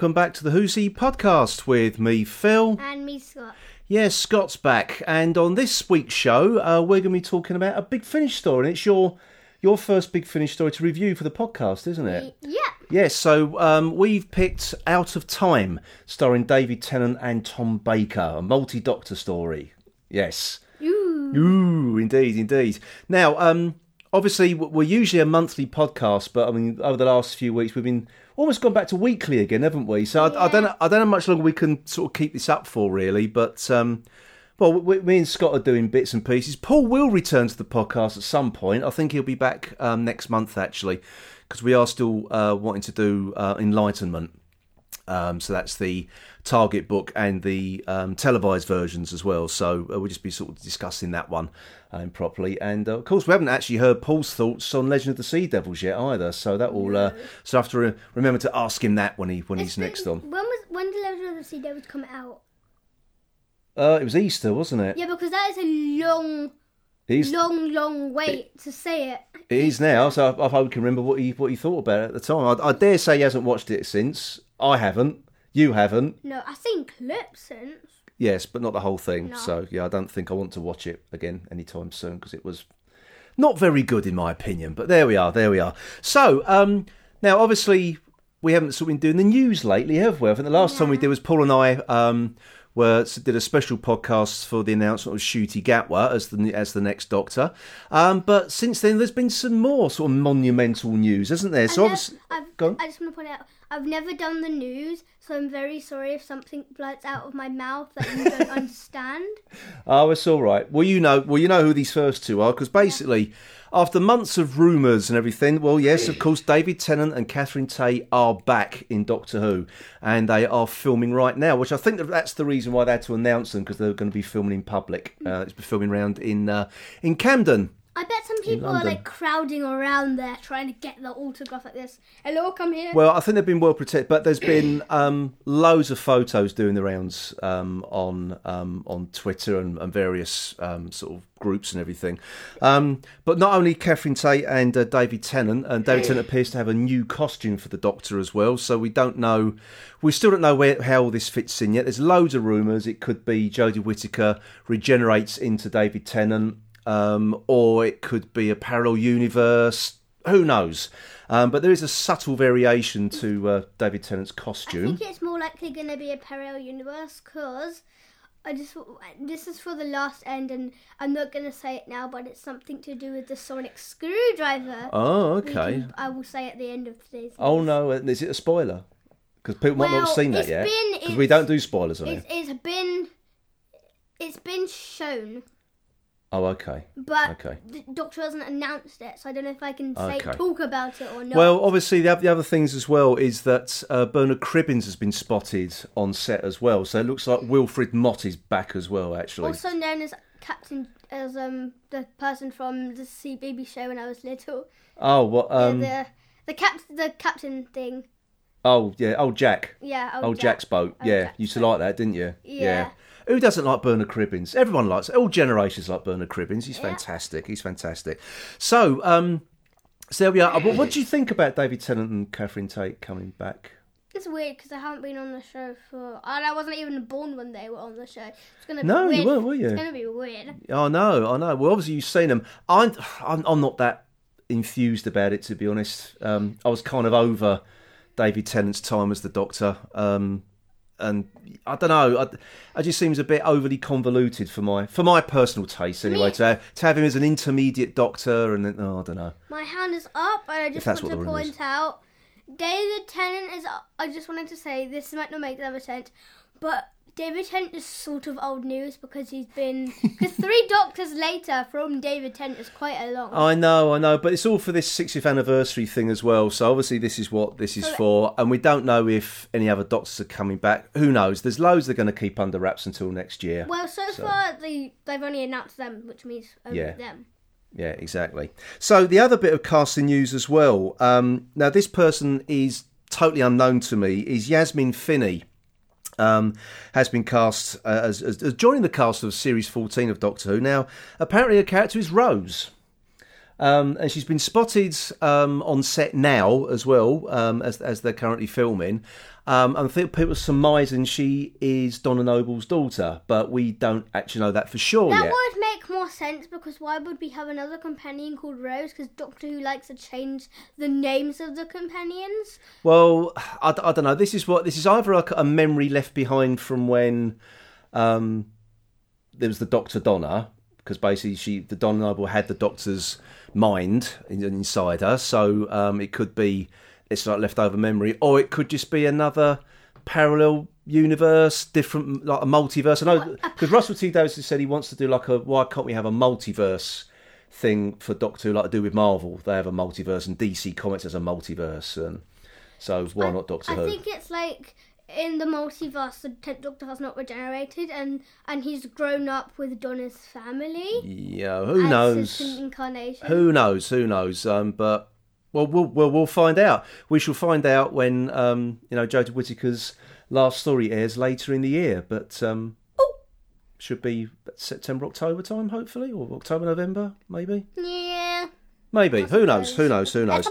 Welcome back to the Who's He podcast with me, Phil. And me, Scott. Yes, Scott's back, and on this week's show, uh, we're going to be talking about a Big Finish story, and it's your your first Big Finish story to review for the podcast, isn't it? Yeah. Yes, so um, we've picked Out of Time, starring David Tennant and Tom Baker, a multi Doctor story. Yes. Ooh. Ooh, indeed, indeed. Now, um, obviously, we're usually a monthly podcast, but I mean, over the last few weeks, we've been almost gone back to weekly again, haven't we? So I, I don't, know, I don't know much longer we can sort of keep this up for, really. But um, well, we, me and Scott are doing bits and pieces. Paul will return to the podcast at some point. I think he'll be back um, next month, actually, because we are still uh, wanting to do uh, Enlightenment. Um, so that's the target book and the um, televised versions as well. So uh, we'll just be sort of discussing that one um, properly. And uh, of course, we haven't actually heard Paul's thoughts on Legend of the Sea Devils yet either. So that will uh, so I have to re- remember to ask him that when he when he's It's next been- on. When was when did Legend of the Sea Devils come out? Uh, it was Easter, wasn't it? Yeah, because that is a long, He's, long, long wait to say it. it is now. So I, I hope you can remember what he what he thought about it at the time. I, I dare say he hasn't watched it since. I haven't. You haven't. No, I've seen clips since. Yes, but not the whole thing. No. So yeah, I don't think I want to watch it again anytime soon because it was not very good in my opinion. But there we are, there we are. So um, now, obviously, we haven't sort of been doing the news lately, have we? I think the last time we did was Paul and I um, were did a special podcast for the announcement of Ncuti Gatwa as the as the next Doctor. Um, but since then, there's been some more sort of monumental news, isn't there? So I've obviously. I just want to point out, I've never done the news, so I'm very sorry if something blurts out of my mouth that you don't understand. Oh, it's all right. Well, you know, well, you know who these first two are because basically, after months of rumours and everything, well, yes, of course, David Tennant and Catherine Tate are back in Doctor Who, and they are filming right now. Which I think that that's the reason why they had to announce them because they're going to be filming in public. Uh, it's been filming around in uh, in Camden. I bet some people are like crowding around there trying to get the autograph like this. Hello, come here. Well, I think they've been well protected, but there's been um, loads of photos doing the rounds um, on um, on Twitter and, and various um, sort of groups and everything. Um, but not only Catherine Tate and uh, David Tennant, and David Tennant appears to have a new costume for the Doctor as well. So we don't know, we still don't know where how all this fits in yet. There's loads of rumours. It could be Jodie Whittaker regenerates into David Tennant, um, or it could be a parallel universe. Who knows? Um, but there is a subtle variation to uh, David Tennant's costume. I think it's more likely going to be a parallel universe because I just this is for the last end, and I'm not going to say it now, but it's something to do with the sonic screwdriver. Oh, okay. I will say at the end of today's. Oh no, is it a spoiler? Because people might not have seen that yet. Because we don't do spoilers on It's, it. it's been it's been shown, Oh, okay. but Okay. the doctor hasn't announced it, so I don't know if I can say Okay. talk about it or not. Well, obviously, the, the other things as well is that uh, Bernard Cribbins has been spotted on set as well. So it looks like Wilfred Mott is back as well, actually. also known as Captain as um the person from the CBeebies show when I was little. oh, what? Um, the the cap the captain thing. oh, yeah. old Jack. Yeah. old Jack. Jack's boat. Oh, yeah, Jack's used to boat. like that, didn't you? Yeah. Who doesn't like Bernard Cribbins? Everyone likes. All generations like Bernard Cribbins. He's Yeah. fantastic. He's fantastic. So, um, so there we are. What, what do you think about David Tennant and Catherine Tate coming back? It's weird because I haven't been on the show for. And I wasn't even born when they were on the show. It's gonna be No, weird. you weren't, were you? It's gonna be weird. I know, I know. Well, obviously you've seen them. I'm, I'm, I'm not that enthused about it to be honest. Um, I was kind of over David Tennant's time as the Doctor, um, and I don't know. I, it just seems a bit overly convoluted for my for my personal taste. Anyway, Me- to have, to have him as an intermediate Doctor, and then oh, I don't know. My hand is up, and I just want to rumour is. point out David Tennant is. I just wanted to say this might not make that much sense, but David Tennant is sort of old news because he's been because three Doctors later from David Tennant is quite a long. I know, I know, but it's all for this 60th anniversary thing as well. So obviously, this is what this is So- for, and we don't know if any other doctors are coming back. Who knows? There's loads they're going to keep under wraps until next year. well, so, so- far they they've only announced them, which means only Yeah. them. Yeah, exactly. So the other bit of casting news as well. Um, now, this person is totally unknown to me. Is Yasmin Finney. Um, has been cast uh, as, as, as joining the cast of series 14 of Doctor Who. Now, apparently, her character is Rose. Um, and she's been spotted um, on set now as well um, as as they're currently filming. Um, and I think people are surmising she is Donna Noble's daughter, but we don't actually know that for sure That yet. More sense because why would we have another companion called Rose? Because Doctor Who likes to change the names of the companions. Well, I, I don't know. This is what this is either like a memory left behind from when um, there was the Doctor Donna, because basically she the Donna Noble had the Doctor's mind inside her, so um, it could be it's like leftover memory, or it could just be another parallel universe, different like a multiverse. I know because Russell T Davies has said he wants to do like a why can't we have a multiverse thing for Doctor Who like to do with Marvel? They have a multiverse and DC Comics has a multiverse, and so why not Doctor I Who? think it's like in the multiverse, the tenth Doctor has not regenerated, and and he's grown up with Donna's family. Yeah, who knows? incarnation. Who knows? Who knows? Um, but well, we'll we'll we'll find out. We shall find out when um, you know Jodie Whittaker's last story airs later in the year. But um, should be September October time, hopefully, or October November, maybe. Yeah. Maybe. Who knows? Who knows? Who knows?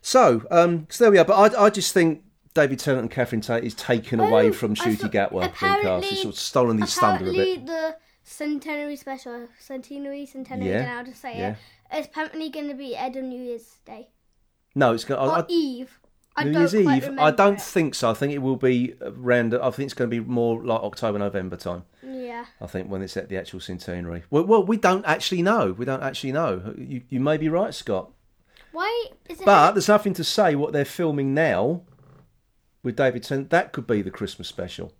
So, um, so there we are. But I, I just think David Tennant and Catherine Tate is taken away Oh, from Ncuti Gatwa being cast. It's sort of stolen his thunder a bit. the centenary special, centenary, centenary, Yeah, I don't know how to say yeah. it. It's apparently going to be aired on New Year's Day No, it's going. or I, I, Eve. I New Year's Eve. I don't it. think so. I think it will be around. I think it's going to be more like October, November time. Yeah. I think when it's at the actual centenary. Well, well, we don't actually know. We don't actually know. You, you may be right, Scott. Why is it? But there's nothing to say what they're filming now with David Tennant. That could be the Christmas special.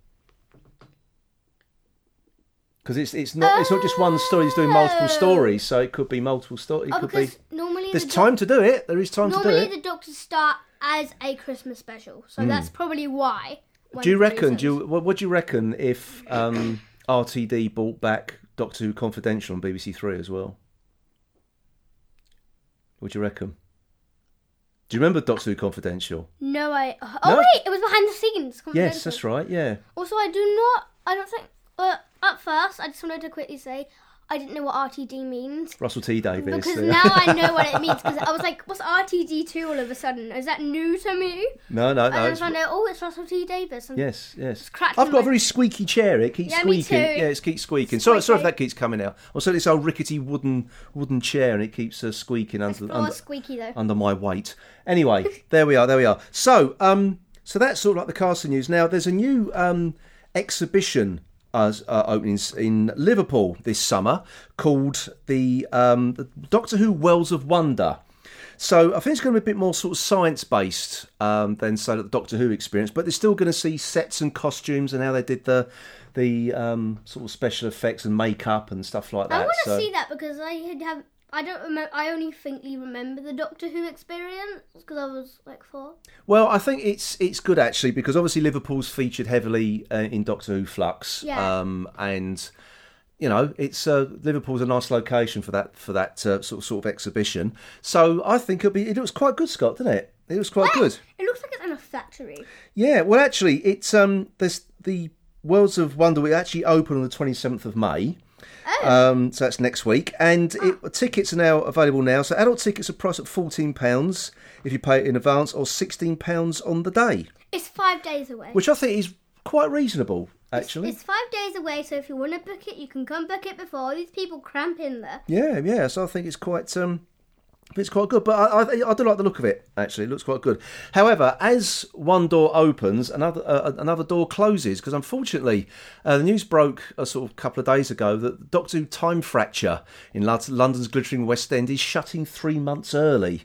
Because it's it's not it's not just one story. He's doing multiple Oh. stories, so it could be multiple stories. It oh, could be. normally There's the time to do it. There is time to do normally it. the doctors start as a Christmas special, so that's probably why. Do you reckon? Do you, what, do you reckon if um, RTD brought back Doctor Who Confidential on BBC Three as well? What do you reckon? Do you remember Doctor Who Confidential? No, I. Oh No? wait, it was behind the scenes. Yes, that's right. Yeah. Also, I do not. I don't think. Uh, at first, I just wanted to quickly say I didn't know what RTD means Russell T Davies. because there. now I know what it means. Because I was like, "What's RTD two all of a sudden? Is that new to me?" no, no, And no. then I it's- out, oh, it's Russell T Davies. And Yes, yes. I've got a very squeaky chair. It keeps Yeah, me squeaking. too. Yeah, it keeps squeaking. Sorry, sorry if that keeps coming out. Also, this old rickety wooden wooden chair, and it keeps uh, squeaking under, Floor under squeaky though. under my weight. Anyway, there we are. There we are. So, um, so that's sort of like the casting news. Now, there's a new um, exhibition as uh, openings in Liverpool this summer called the, um, the Doctor Who Worlds of Wonder. So I think it's going to be a bit more sort of science based um, than say the Doctor Who experience, but they're still going to see sets and costumes and how they did the the um, sort of special effects and makeup and stuff like that. I want to so. see that because I had have. I don't remember. I only faintly remember the Doctor Who experience because I was like four. Well, I think it's it's good actually because obviously Liverpool's featured heavily uh, in Doctor Who Flux, Yeah. um, and you know it's uh, Liverpool's a nice location for that for that uh, sort of sort of exhibition. So I think it'll be it looks quite good, Scott, didn't it? It was quite good. It looks like it's in a factory. Yeah. Well, actually, it's um there's the Worlds of Wonder. We actually open on the twenty seventh of May. Um, so that's next week, and it, tickets are now available now. So adult tickets are priced at fourteen pounds if you pay it in advance, or sixteen pounds on the day. It's five days away. which I think is quite reasonable, actually. It's five days away, so if you want to book it, you can come book it before all these people cramp in there. Yeah, yeah. So I think it's quite, um, it's quite good. But I, I, I do like the look of it. Actually, it looks quite good. However, as one door opens, another uh, another door closes because unfortunately, uh, the news broke a sort of couple of days ago that Doctor Who Time Fracture in London's glittering West End is shutting three months early.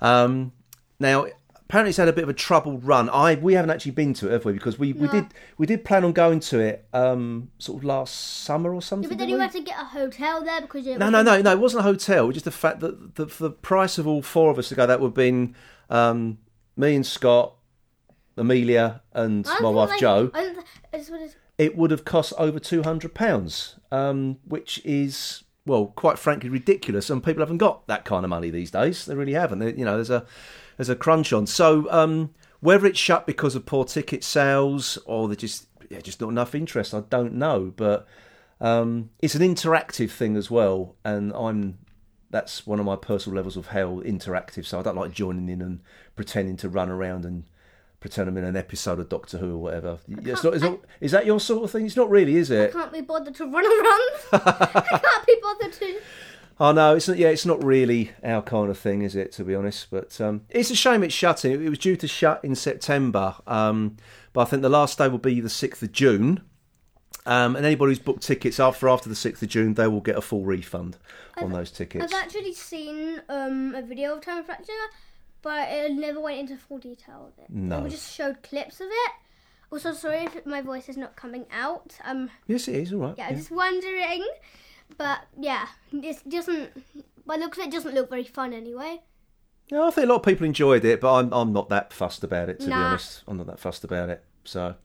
Um, now. Apparently, it's had a bit of a troubled run. I we haven't actually been to it, have we? Because we, we did we did plan on going to it um, sort of last summer or something. But then you we? had to get a hotel there because you No, no, no, no. It wasn't a hotel. It was just the fact that the, for the price of all four of us to go, that would have been um, me and Scott, Amelia, and my wife Jo. It would have cost over two hundred pounds, um, which is well, quite frankly, ridiculous. And people haven't got that kind of money these days. They really haven't. They- you know, there's a there's a crunch on. So um, whether it's shut because of poor ticket sales or there's just yeah, just not enough interest, I don't know. But um, it's an interactive thing as well, and I'm that's one of my personal levels of hell interactive. So I don't like joining in and pretending to run around and pretend I'm in an episode of Doctor Who or whatever. It's not, it's not, is that your sort of thing? It's not really, is I it? can't be bothered to run around. I can't be bothered to. Oh no, it's not. Yeah, it's not really our kind of thing, is it? To be honest, but um, it's a shame it's shutting. It was due to shut in September, um, but I think the last day will be the sixth of June. Um, and anybody who's booked tickets after after the sixth of June, they will get a full refund on those tickets. I've actually seen um, a video of Time Fracture, but it never went into full detail of it. No. It just showed clips of it. Also, sorry if my voice is not coming out. Um, Yes, it is. All right. yeah, I'm just wondering. But yeah, this doesn't. By looks it, doesn't look very fun anyway. Yeah, I think a lot of people enjoyed it, but I'm I'm not that fussed about it. To be honest, I'm not that fussed about it. So,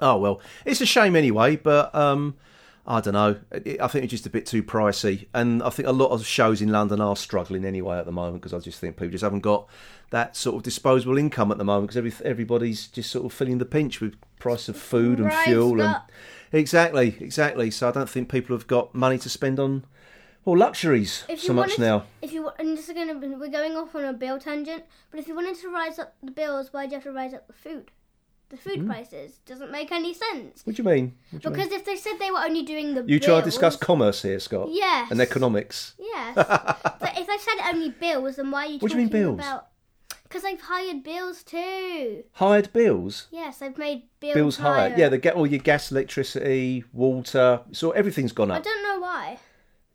oh well, it's a shame anyway. But um, I don't know. It, I think it's just a bit too pricey, and I think a lot of shows in London are struggling anyway at the moment because I just think people just haven't got that sort of disposable income at the moment because every, everybody's just sort of feeling the pinch with price of food and fuel and exactly, exactly. So I don't think people have got money to spend on well luxuries If so you much wanted now. To, if you wa- and this is gonna be, we're going off on a bill tangent, but if you wanted to rise up the bills, why'd you have to rise up the food? The food Hmm. prices doesn't make any sense. What do you mean? What do you mean? Because if they said they were only doing the You try to discuss bills- commerce here, Scott. Yes. And economics. Yes. but if they said only bills, then why are you What do you mean talking bills? about? Because they've hired bills too. Hired bills. Yes, they've made bills, Bills higher. hired. Yeah, they get all your gas, electricity, water. So everything's gone up. I don't know why.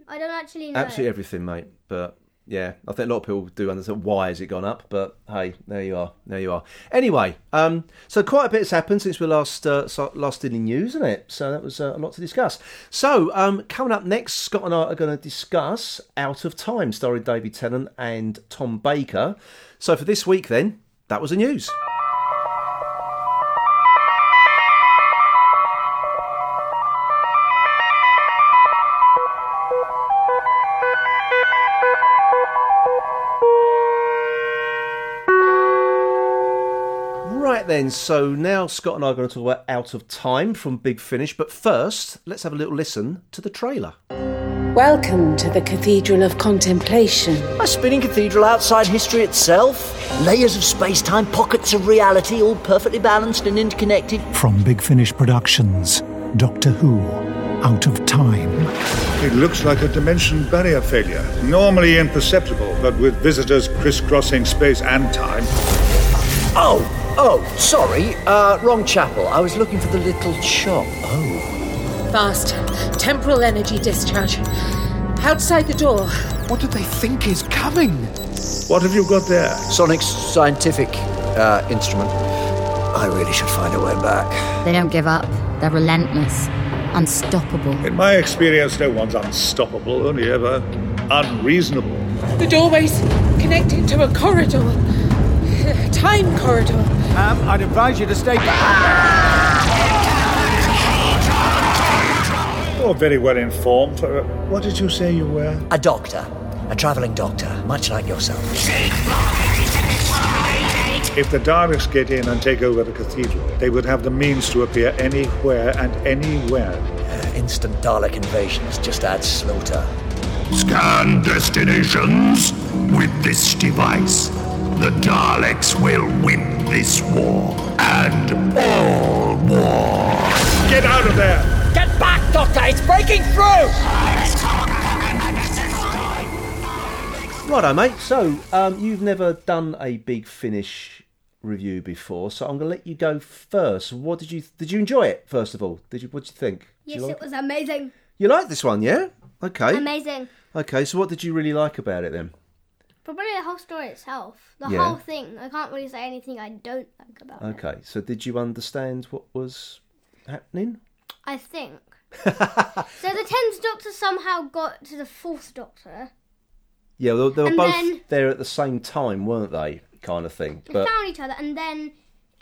I don't actually know. Absolutely everything, mate. But yeah, I think a lot of people do understand why has it gone up. But hey, there you are. There you are. Anyway, um, so quite a bit has happened since we last uh, last did the news, isn't it? So that was uh, a lot to discuss. So um, coming up next, Scott and I are going to discuss Out of Time, starring David Tennant and Tom Baker. So for this week, then, that was the news. Right then, so now Scott and I are going to talk about Out of Time from Big Finish, but first, let's have a little listen to the trailer. Welcome to the Cathedral of Contemplation. A spinning cathedral outside history itself. Layers of space time, pockets of reality, all perfectly balanced and interconnected. From Big Finish Productions, Doctor Who, Out of Time. It looks like a dimension barrier failure. Normally imperceptible, but with visitors crisscrossing space and time. Oh, oh, sorry. Uh, wrong chapel. I was looking for the little shop. Oh. Fast. Temporal energy discharge. Outside the door. What do they think is coming? What have you got there? Sonic's scientific uh, instrument. I really should find a way back. They don't give up. They're relentless, unstoppable. In my experience, no one's unstoppable, only ever unreasonable. The doorway's connected to a corridor. A Time corridor. Um, I'd advise you to stay back. You're very well informed. Uh, what did you say you were? A doctor. A travelling doctor, much like yourself. If the Daleks get in and take over the cathedral, they would have the means to appear anywhere and anywhere. Uh, instant Dalek invasions just add slaughter. Scan destinations. With this device, the Daleks will win this war and all wars. Get out of there! Get back, Doctor! It's breaking through! Righto, mate. So, um, you've never done a Big Finish review before, so I'm going to let you go first. What did you did you enjoy it? First of all, did you? What did you think? Did Yes, you like it was amazing. You like this one, yeah? Okay. Amazing. Okay. So, what did you really like about it then? Probably the whole story itself. The Yeah. whole thing. I can't really say anything I don't like about it. Okay. So, did you understand what was happening? I think. so the tenth Doctor somehow got to the fourth Doctor. Yeah, they, they were And both then- there at the same time, weren't they? Kind of thing. They But found each other, and then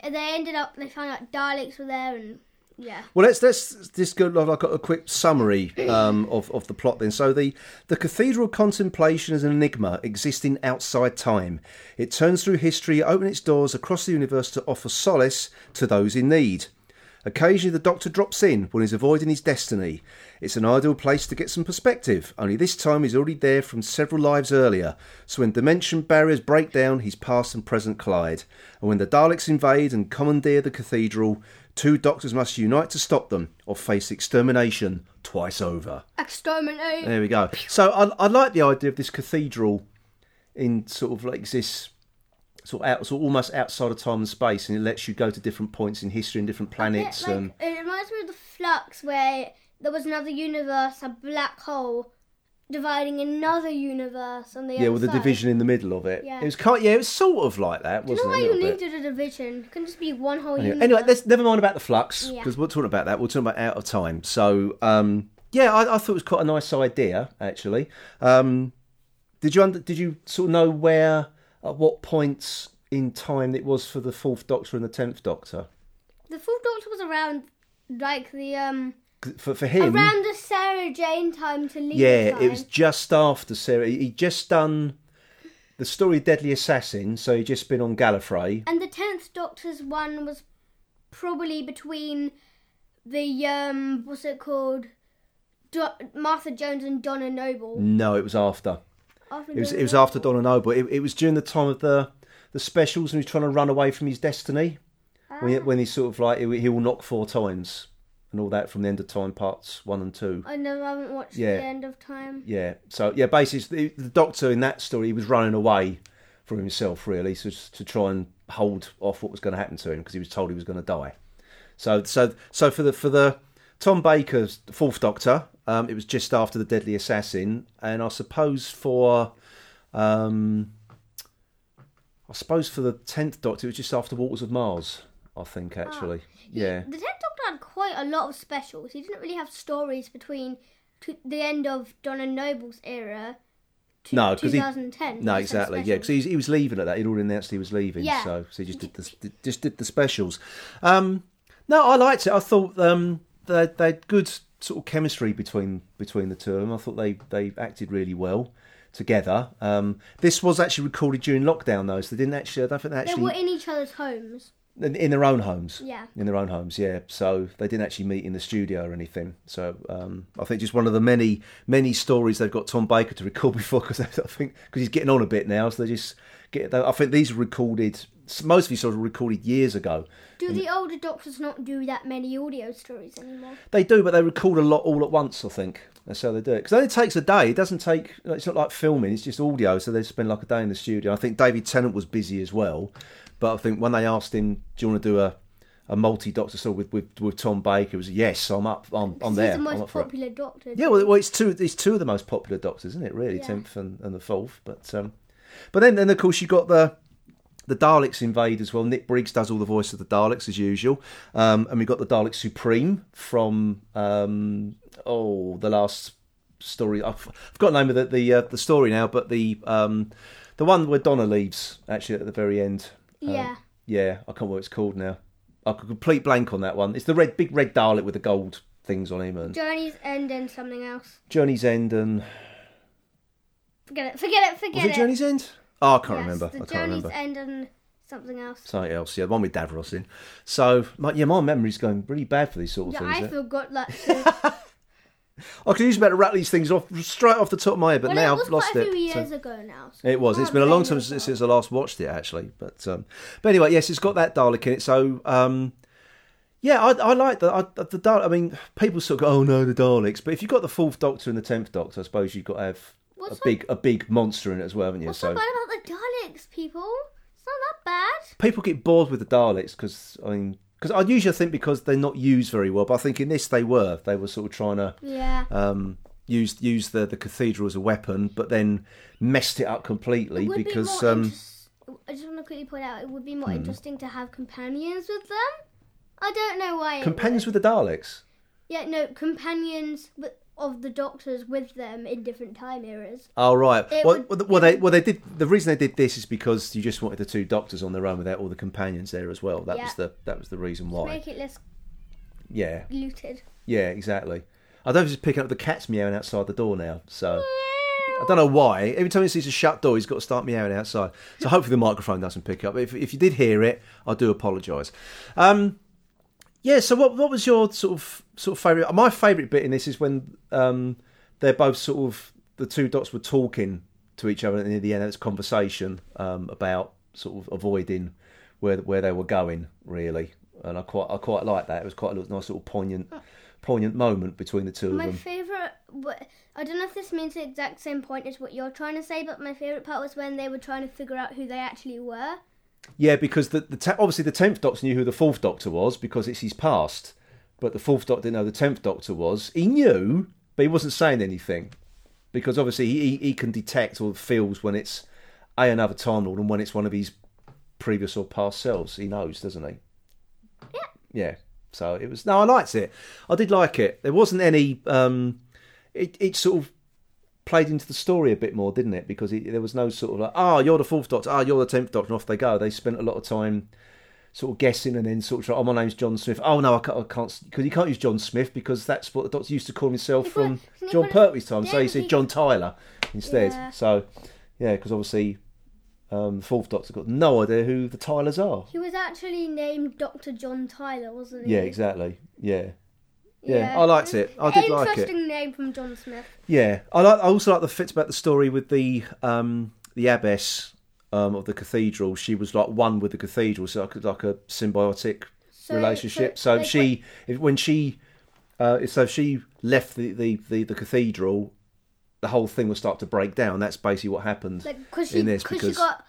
they ended up. They found out Daleks were there, and yeah. Well, let's let's just go like a quick summary um, of of the plot then. So the the cathedral contemplation is an enigma existing outside time. It turns through history, open its doors across the universe to offer solace to those in need. Occasionally, the Doctor drops in when he's avoiding his destiny. It's an ideal place to get some perspective, only this time he's already there from several lives earlier, so when dimension barriers break down, his past and present collide. And when the Daleks invade and commandeer the cathedral, two Doctors must unite to stop them or face extermination twice over. Exterminate. There we go. So I, I like the idea of this cathedral in sort of like exists sort of out, sort of almost outside of time and space, and it lets you go to different points in history and different planets. Like, and It reminds me of the Flux, where there was another universe, a black hole, dividing another universe on the yeah, with the side. division in the middle of it. Yeah. It was kind, yeah, it was sort of like that, Do you wasn't know why it? a you needed a division? It can just be one whole Anyway, universe. anyway, let's never mind about the flux Yeah. because we're talking about that. We're talking about out of time. So um, yeah, I, I thought it was quite a nice idea actually. Um, did you under, did you sort of know where at what points in time it was for the fourth Doctor and the tenth Doctor? The Fourth Doctor was around, like the um, For for him, around the Sarah Jane time to leave. yeah, time. it was just after Sarah. He would just done the story of Deadly Assassin, so he'd just been on Gallifrey. And the tenth Doctor's one was probably between the um, what's it called, Do- Martha Jones and Donna Noble. No, it was after. After It was it was after Donna Noble. It, it was during the time of the the specials, and he was trying to run away from his destiny. When, he, when he's sort of like he, he will knock four times and all that from the end of time parts one and two. I never haven't watched Yeah. the end of time. Yeah. So yeah, basically the, the Doctor in that story he was running away from himself really, so to try and hold off what was going to happen to him because he was told he was going to die. So so so for the for the Tom Baker's Fourth Doctor, um, it was just after the Deadly Assassin, and I suppose for um, I suppose for the tenth Doctor, it was just after Waters of Mars. I think actually, yeah. The tenth Doctor had quite a lot of specials. He didn't really have stories between the end of Donna Noble's era to No, because he 2010. no He had exactly yeah because he was leaving at that he'd already announced he was leaving Yeah. so so he just did the just did the specials. Um, no, I liked it. I thought um, they they had good sort of chemistry between between the two of them. I thought they they acted really well together. Um, this was actually recorded during lockdown though, so they didn't actually. I don't think they They actually were in each other's homes. in, in their own homes. Yeah. In their own homes, yeah. So they didn't actually meet in the studio or anything. So um, I think just one of the many, many stories they've got Tom Baker to record before because I think because he's getting on a bit now. So they just get. I think these were recorded. Most of these sort of recorded years ago. Do the older doctors not do that many audio stories anymore? They do, but they record a lot all at once. I think that's how they do it. Because it only takes a day. It doesn't take. It's not like filming. It's just audio. So they spend like a day in the studio. I think David Tennant was busy as well. But I think when they asked him, "Do you want to do a a multi-doctor story with, with with Tom Baker?" It was yes. I'm up. I'm, I'm He's there. the most up for it. popular doctor. Yeah, well, well, it's two. It's two of the most popular doctors, isn't it? Really, Yeah. tenth and, and the fourth. But um, but then then of course you got the the Daleks invade as well. Nick Briggs does all the voice of the Daleks as usual, um, and we've got the Dalek Supreme from um, oh the last story. I've I've got the name of the the, uh, the story now, but the um, the one where Donna leaves actually at the very end. Um, Yeah. yeah, I can't remember what it's called now. I could complete blank on that one. It's the red big red Dalek with the gold things on him and Journey's End and something else. Journey's End and Forget it. Forget it. Forget was it Journey's End? Oh, I can't Yes, remember. The I can't Journey's remember. End and something else. Something else, yeah, the one with Davros in. So, my, yeah, my memory's going really bad for these sort of things. Yeah, things. I yeah. forgot that too. I could use about to rattle these things off straight off the top of my head, but well, now I've lost it. few so- ago now. so It was. It's been a long time since, since I last watched it, actually. But um, but anyway, yes, it's got that Dalek in it. So um, yeah, I, I like that. I, the Dalek. I mean, people sort of go, "Oh no, the Daleks." But if you've got the Fourth Doctor and the Tenth Doctor, I suppose you've got to have What's a big a big monster in it as well, haven't you? What's so so bad about the Daleks, people? It's not that bad. people get bored with the Daleks because I mean, because I usually think because they're not used very well, but I think in this they were. They were sort of trying to Yeah. um, use use the the cathedral as a weapon, but then messed it up completely It because be um, interest- I just want to quickly point out it would be more Hmm. interesting to have companions with them. I don't know why. companions with the Daleks. Yeah, no, companions with, of the Doctors with them in different time eras. Oh right. It Well, would- well, they well they did. The reason they did this is because you just wanted the two doctors on their own without all the companions there as well. That was the that was the reason why. Make it less Yeah, looted. yeah, exactly. I don't know if he's picking up the cat's meowing outside the door now. So I don't know why. Every time he sees a shut door, he's got to start meowing outside. So hopefully the microphone doesn't pick up. If if you did hear it, I do apologise. Um, Yeah. So what what was your sort of sort of favorite? My favorite bit in this is when um, they're both sort of the two dots were talking to each other, and in the end, it's conversation um, about sort of avoiding where where they were going, really. And I quite I quite like that. It was quite a nice little poignant poignant moment between the two of them. My favourite, I don't know if this means the exact same point as what you're trying to say, but my favourite part was when they were trying to figure out who they actually were. Yeah, because the, the te- obviously the tenth Doctor knew who the fourth Doctor was because it's his past, but the fourth Doctor didn't know who the tenth Doctor was. He knew, but he wasn't saying anything because obviously he, he, he can detect or feels when it's a another Time Lord and when it's one of his previous or past selves. He knows, doesn't he? Yeah. Yeah. So it was no, I liked it. I did like it. There wasn't any. Um, it it sort of played into the story a bit more, didn't it? Because it, there was no sort of like, oh, you're the fourth Doctor, oh, you're the tenth Doctor, and off they go. They spent a lot of time sort of guessing and then sort of, oh, my name's John Smith. Oh no, I can't, I can't, because you can't use John Smith because that's what the Doctor used to call himself from Jon Pertwee's time. so he said John Tyler instead. Yeah. So yeah, because obviously um, the fourth Doctor got no idea who the Tylers are. He was actually named Dr. John Tyler, wasn't he? Yeah, exactly. Yeah. Yeah, I liked it. I did like it. Interesting name from John Smith. Yeah, I like. I also like the fits about the story with the um, the abbess um, of the cathedral. She was like one with the cathedral, so like, like a symbiotic So- relationship. so, So, like, she, if, when she, uh, so she left the, the, the, the cathedral, the whole thing will start to break down. That's basically what happened Like, she, in this. cause Because she got.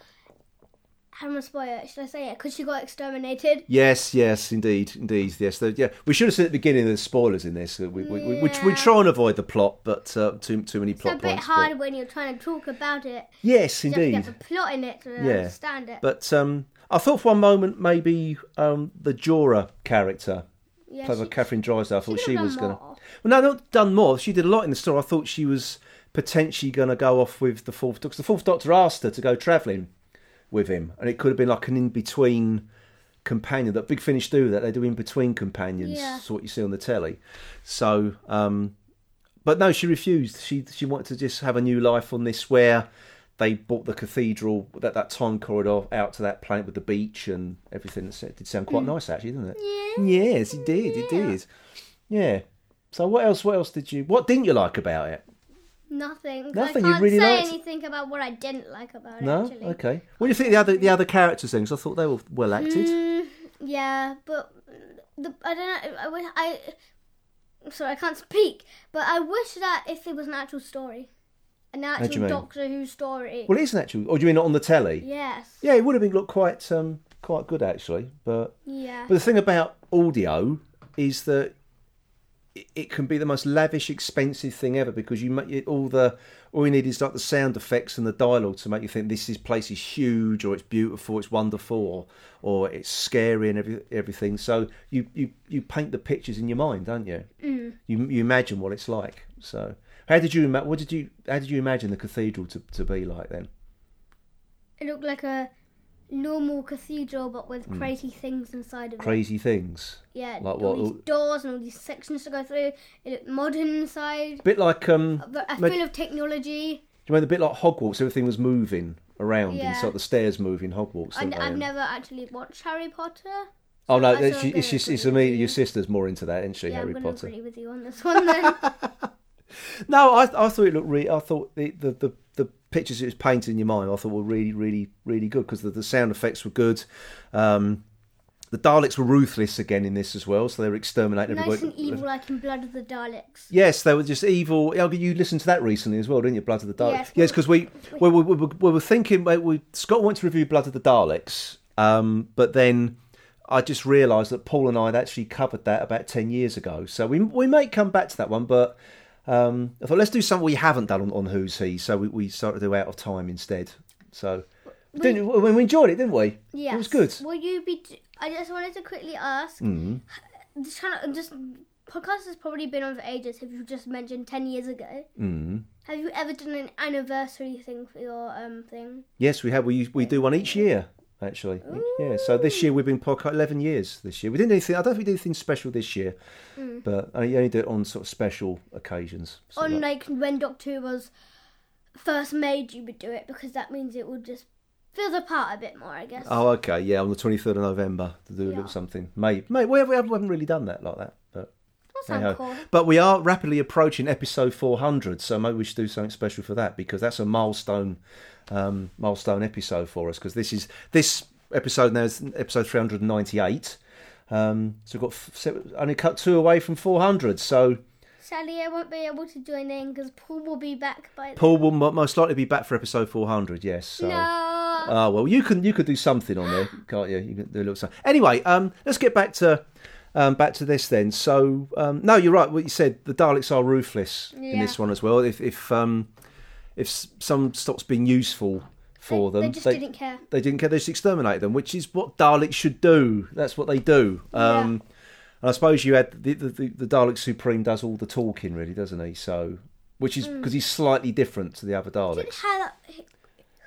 How am I spoil it? Should I say it? Because she got exterminated. yes, yes, indeed, indeed, yes. Yeah, we should have said at the beginning the spoilers in this. We, we, we, we, we try and avoid the plot, but uh, too too many plot. It's a bit points. but- hard when you're trying to talk about it. Yes, You have to indeed. get the plot in it to Yeah. understand it. But um, I thought for one moment maybe um, the Jorah character, yeah, played by she- Catherine Drysdale, I thought could've she was going to. Well, no, not done more. She did a lot in the story. I thought she was potentially going to go off with the fourth Doctor. The fourth Doctor asked her to go travelling with him, and it could have been like an in between companion. That Big Finish do that. They do in between companions. Yeah. That's what you see on the telly. So, um, but no, she refused. She she wanted to just have a new life on this where they bought the cathedral that that time corridor out to that planet with the beach and everything. It did sound quite nice actually, didn't it? Yeah. Yes, it did. It did. Yeah. So what else? What else did you? What didn't you like about it? Nothing. Nothing, I can't really say liked- anything about what I didn't like about it. No. Actually. Okay. What do you think the other the other characters? Things I thought they were well acted. Mm, yeah, but the I don't know. I, wish- I sorry, I can't speak. But I wish that if it was an actual story, an actual? Doctor Who story. Well, it is an actual. Or do you mean not on the telly? yes. Yeah, it would have been looked quite um quite good actually, but Yeah. But the thing about audio is that it, can be the most lavish, expensive thing ever because you make all the all you need is like the sound effects and the dialogue to make you think this is place is huge or it's beautiful, it's wonderful, or or it's scary and every, everything. So you, you you paint the pictures in your mind, don't you? Mm. You you imagine what it's like. So how did you what did you how did you imagine the cathedral to, to be like then? It looked like a normal cathedral, but with crazy things inside of it. Hmm. Crazy things, Yeah, Like all what- these doors and all these sections to go through. It looked modern inside, bit like um. ma- full of technology. Do you mean a bit like Hogwarts? Everything was moving around Yeah. inside the stairs, moving Hogwarts. I? I've never actually watched Harry Potter. oh no, it's, it's, just, it's me. Your sister's more into that, isn't she? yeah, Harry I'm going Potter. to agree with you on this one then. No, I, I thought it looked really. I thought the, the, the, the pictures it was painted in your mind. I thought were really, really, really good because the, the sound effects were good. Um, the Daleks were ruthless again in this as well, so they were exterminating nice everybody. and evil, like in Blood of the Daleks. Yes, they were just evil. You listened to that recently as well, didn't you? Blood of the Daleks. Yes, Yes, because we we, we, we, we were thinking we Scott wanted to review Blood of the Daleks, um, but then I just realised that Paul and I had actually covered that about ten years ago. So we we may come back to that one, but um, I thought let's do something we haven't done on, on Who's He. So we, we started to do Out of Time instead. So didn't we, we enjoyed it, didn't we? Yeah, It was good. Will you be? I just wanted to quickly ask. Mm. Just trying to just podcast has probably been on for ages. If you just mentioned ten years ago, Mm. have you ever done an anniversary thing for your um thing? Yes, we have. We we do one each year, actually. Yeah. So this year we've been podcast eleven years. This year we didn't do anything. I don't think we did anything special this year, hmm. but I only do it on sort of special occasions. On like- like when Doctor Who was first made, you would do it because that means it would just feel the part a bit more, I guess. Oh, okay, yeah, on the twenty third of November to do a Yeah. little something. Maybe, maybe we haven't, we haven't really done that like that, but. that sounds Hey-ho. cool. But we are rapidly approaching episode 400, so maybe we should do something special for that because that's a milestone, um, milestone episode for us. Because this is this episode now is episode 398. Um, so we've got f- se- only cut two away from 400. So Sadly, I won't be able to join in because Paul will be back by then. Paul will mo- most likely be back for episode 400. Yes. So. No. Oh well, you can you could do something on there, can't you? You can do a little something. Anyway, um, let's get back to um, back to this then. So um, no, you're right. What you said, the Daleks are ruthless in this one as well. If if um, if some stops being useful for They- them, they just didn't care. They didn't care. They just exterminate them, which is what Daleks should do. That's what they do. Um, And I suppose you had the, the, the, the Dalek Supreme does all the talking, really, doesn't he? So, which is Mm. because he's slightly different to the other Daleks.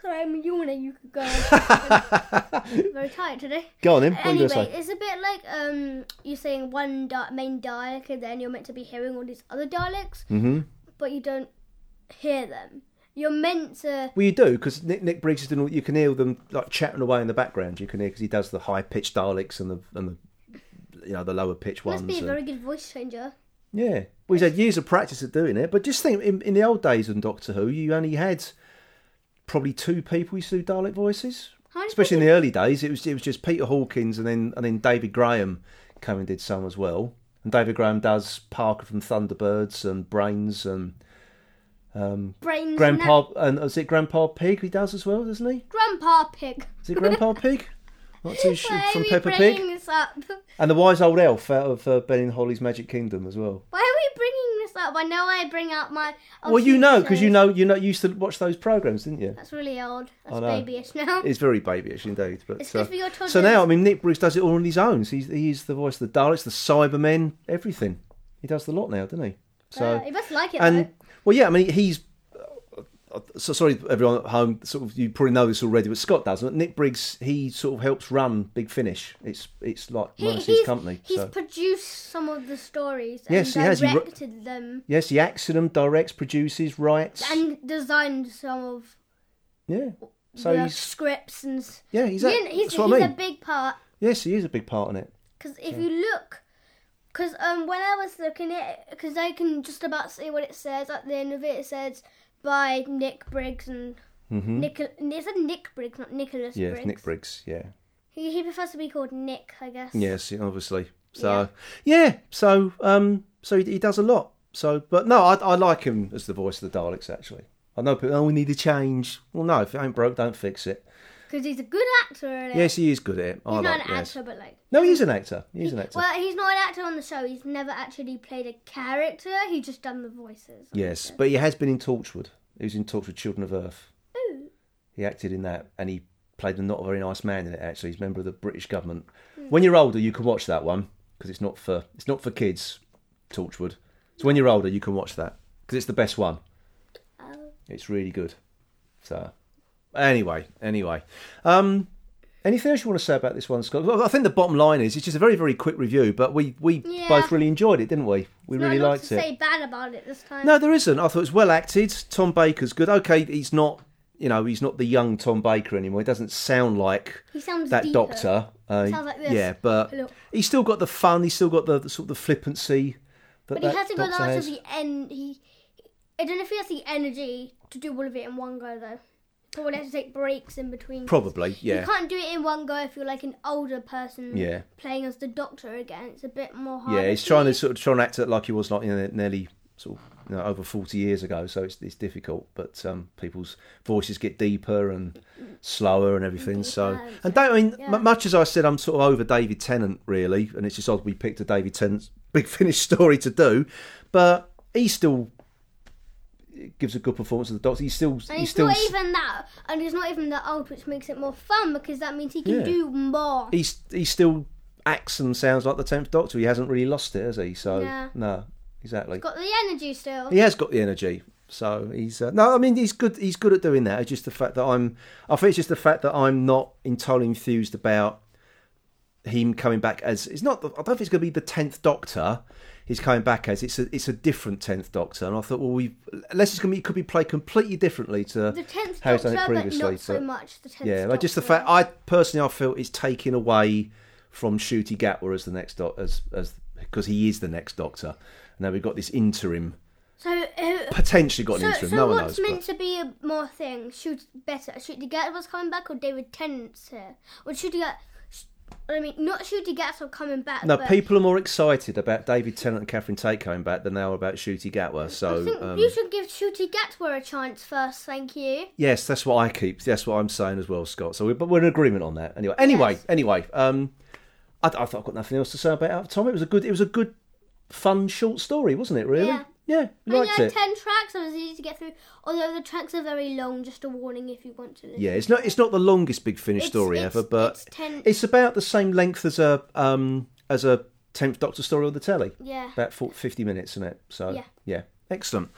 Sorry, I'm yawning. You could go. I'm very tired today. Go on, then. What are you Anyway, it's a bit like um, you're saying one da- main Dalek, and then you're meant to be hearing all these other Daleks, hmm but you don't hear them. You're meant to. Well, you do because Nick, Nick Briggs is doing. You can hear them like chatting away in the background. You can hear because he does the high pitched Daleks and the and the you know the lower pitch ones. Must be a and- very good voice changer. yeah, well, he's had years of practice at doing it. But just think, in, in the old days in Doctor Who, you only had probably two people who used to do Dalek voices. Especially in the early days, it was it was just Peter Hawkins and then and then David Graham came and did some as well. And David Graham does Parker from Thunderbirds and Brains and um, Brains. Grandpa and is it Grandpa Pig he does as well, doesn't he? Grandpa Pig. Is it Grandpa Pig? Not too sure. From Peppa Pig. this up? And the wise old elf out of uh, Ben and Holly's Magic Kingdom as well. Why are we bringing this up? I know I bring up my. well, you know, because you know, you know, you used to watch those programs, didn't you? That's really old. That's babyish now. It's very babyish indeed. But It's good uh, for your so now, I mean, Nick Briggs does it all on his own. So he's, he's the voice of the Daleks, the Cybermen, everything. He does the lot now, doesn't he? So you must like it and though. well, yeah, I mean, he's. uh, So sorry, everyone at home. Sort of, you probably know this already, but Scott doesn't. Nick Briggs, he sort of helps run Big Finish. It's it's like He, he's, his company. he's so. produced some of the stories Yes, and he has. He directed them Yes, he acts in them, directs, produces, writes. and designed some of yeah. So he's scripts and. yeah, he's, a, he's, he's I mean. a big part Yes, he is a big part in it. because if you look, because um when I was looking at it, because I can just about see what it says at the end of it. It says by Nick Briggs and hmm Nick. It said Nick Briggs, not Nicholas Yeah, Briggs. Nick Briggs. Yeah. He, he prefers to be called Nick, I guess. Yes, obviously. So yeah, so um, so he, he does a lot. So, but no, I, I like him as the voice of the Daleks. Actually, I know people. Oh, we need a change. Well, no, if it ain't broke, don't fix it. Because he's a good actor it. Yes, he is good at it. I He's not like, an yes. actor, but like. No, he's an actor. He's an actor. Well, he's not an actor on the show. He's never actually played a character. He's just done the voices. yes, but he has been in Torchwood. He was in Torchwood Children of Earth. Ooh. He acted in that, and he played a not very nice man in it. Actually, he's a member of the British government. Hmm. When you're older, you can watch that one because it's not for it's not for kids. Torchwood. So when you're older, you can watch that because it's the best one. Oh. It's really good. So anyway, anyway, um, anything else you want to say about this one, Scott? Well, I think the bottom line is it's just a very very quick review, but we we Yeah. both really enjoyed it, didn't we? We Not really liked to it. say bad about it this time. No, there isn't. I thought it was well acted. Tom Baker's good. Okay, he's not. You know, he's not the young Tom Baker anymore. He doesn't sound like He sounds that deeper. doctor. Uh, Sounds like this. Yeah, but Hello. he's still got the fun. He's still got the, the sort of the flippancy. That But he hasn't got doctor that has. the end. He, I don't know if he has the energy to do all of it in one go though. Probably has to take breaks in between. Probably, yeah. You can't do it in one go if you're like an older person. Yeah. Playing as the doctor again, it's a bit more hard. Yeah, he's trying to sort of trying to act like he was like you know, nearly sort of you know, over forty years ago. So it's it's difficult, but um, people's voices get deeper and slower and everything. So and don't, I mean, yeah. m- much as I said, I'm sort of over David Tennant really, and it's just odd we picked a David Tennant big finish story to do, but he still gives a good performance of the Doctor. He's still And he's still not even that, and he's not even that old, which makes it more fun because that means he can Yeah. do more. he's he still acts and sounds like the tenth Doctor. He hasn't really lost it, has he? So Yeah. no, exactly. He's got the energy still. He has got the energy. So he's uh, no, I mean he's good. He's good at doing that. It's just the fact that I'm. I think it's just the fact that I'm not entirely enthused about him coming back as. It's not. I don't think it's going to be the tenth Doctor. He's coming back as it's a it's a different tenth Doctor, and I thought, well, we unless it's going to be could be played completely differently to how he's done it but previously. not so but- much the tenth. yeah, like just the fact I personally I feel it's taking away from Ncuti Gatwa as the next doc as as because he is the next Doctor. Now we've got this interim, So uh, potentially got an so, interim. so no one what's knows. meant but- to be a more thing? Shoot better. Shoot the Gat was coming back, or David Tennant's here, or Shoot the Gat. I mean, not Shoot the Gats are coming back. No, but people are more excited about David Tennant and Catherine Tate coming back than they are about Ncuti Gatwa. I So think um, you should give Ncuti Gatwa a chance first. Thank you. yes, that's what I keep. That's what I'm saying as well, Scott. So we're, but we're in agreement on that. Anyway, anyway, Yes. anyway. Um, I, I thought I've got nothing else to say about Out of Time. It was a good. It was a good, fun short story, wasn't it? Really? Yeah. Yeah, liked like it. ten tracks, so it was easy to get through. Although the tracks are very long, just a warning if you want to listen. Yeah, it's not it's not the longest Big Finish It's- story it's- ever, but it's 10 it's about the same length as a um as a tenth Doctor story on the telly. Yeah. about 40, 50 minutes in it. So Yeah. excellent.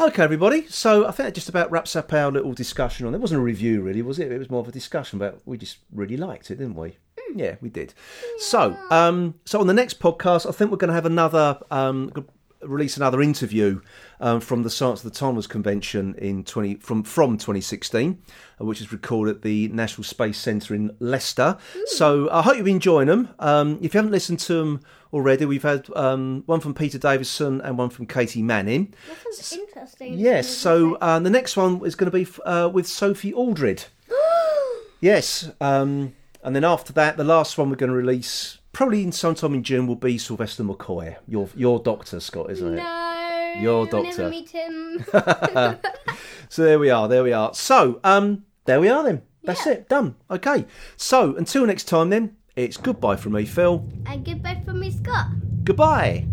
Okay, everybody. So I think that just about wraps up our little discussion on it. Wasn't a review, really, was it? It was more of a discussion, but we just really liked it, didn't we? Hmm. Yeah, we did. So, um, so on the next podcast, I think we're going to have another um, release another interview um, from the Science of the Time Lords convention in twenty from from 2016, uh, which is recorded at the National Space Centre in Leicester. So I hope you've been enjoying them. Um, if you haven't listened to them already, we've had um, one from Peter Davison and one from Katy Manning. That sounds interesting. Yes. So uh, the next one is going to be uh, with Sophie Aldred. Yes. Um, and then after that, the last one we're going to release probably in sometime in June will be Sylvester McCoy, your your doctor, Scott, isn't it? no, Your doctor. Never meet him. So there we are. There we are. So um, there we are then. That's it. Done. Okay. So until next time, then it's goodbye from me, Phil. and goodbye from me, Scott. Goodbye.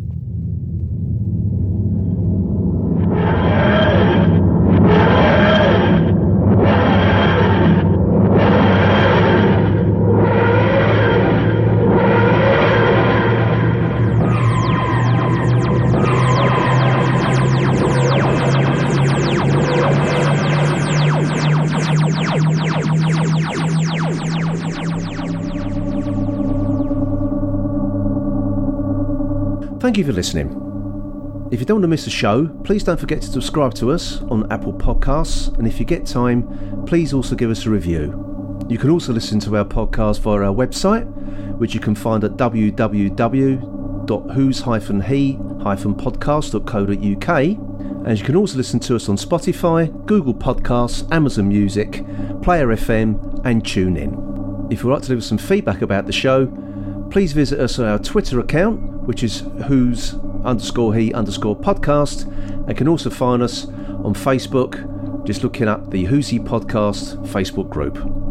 Thank you for listening. If you don't want to miss a show, please don't forget to subscribe to us on Apple Podcasts, and if you get time, please also give us a review. You can also listen to our podcast via our website, which you can find at www.whos-he-podcast.co.uk, and you can also listen to us on Spotify, Google Podcasts, Amazon Music, Player FM, and TuneIn. If you'd like to leave us some feedback about the show, please visit us on our Twitter account, which is who's underscore he underscore podcast, and can also find us on Facebook, just looking up the Who's He Podcast Facebook group.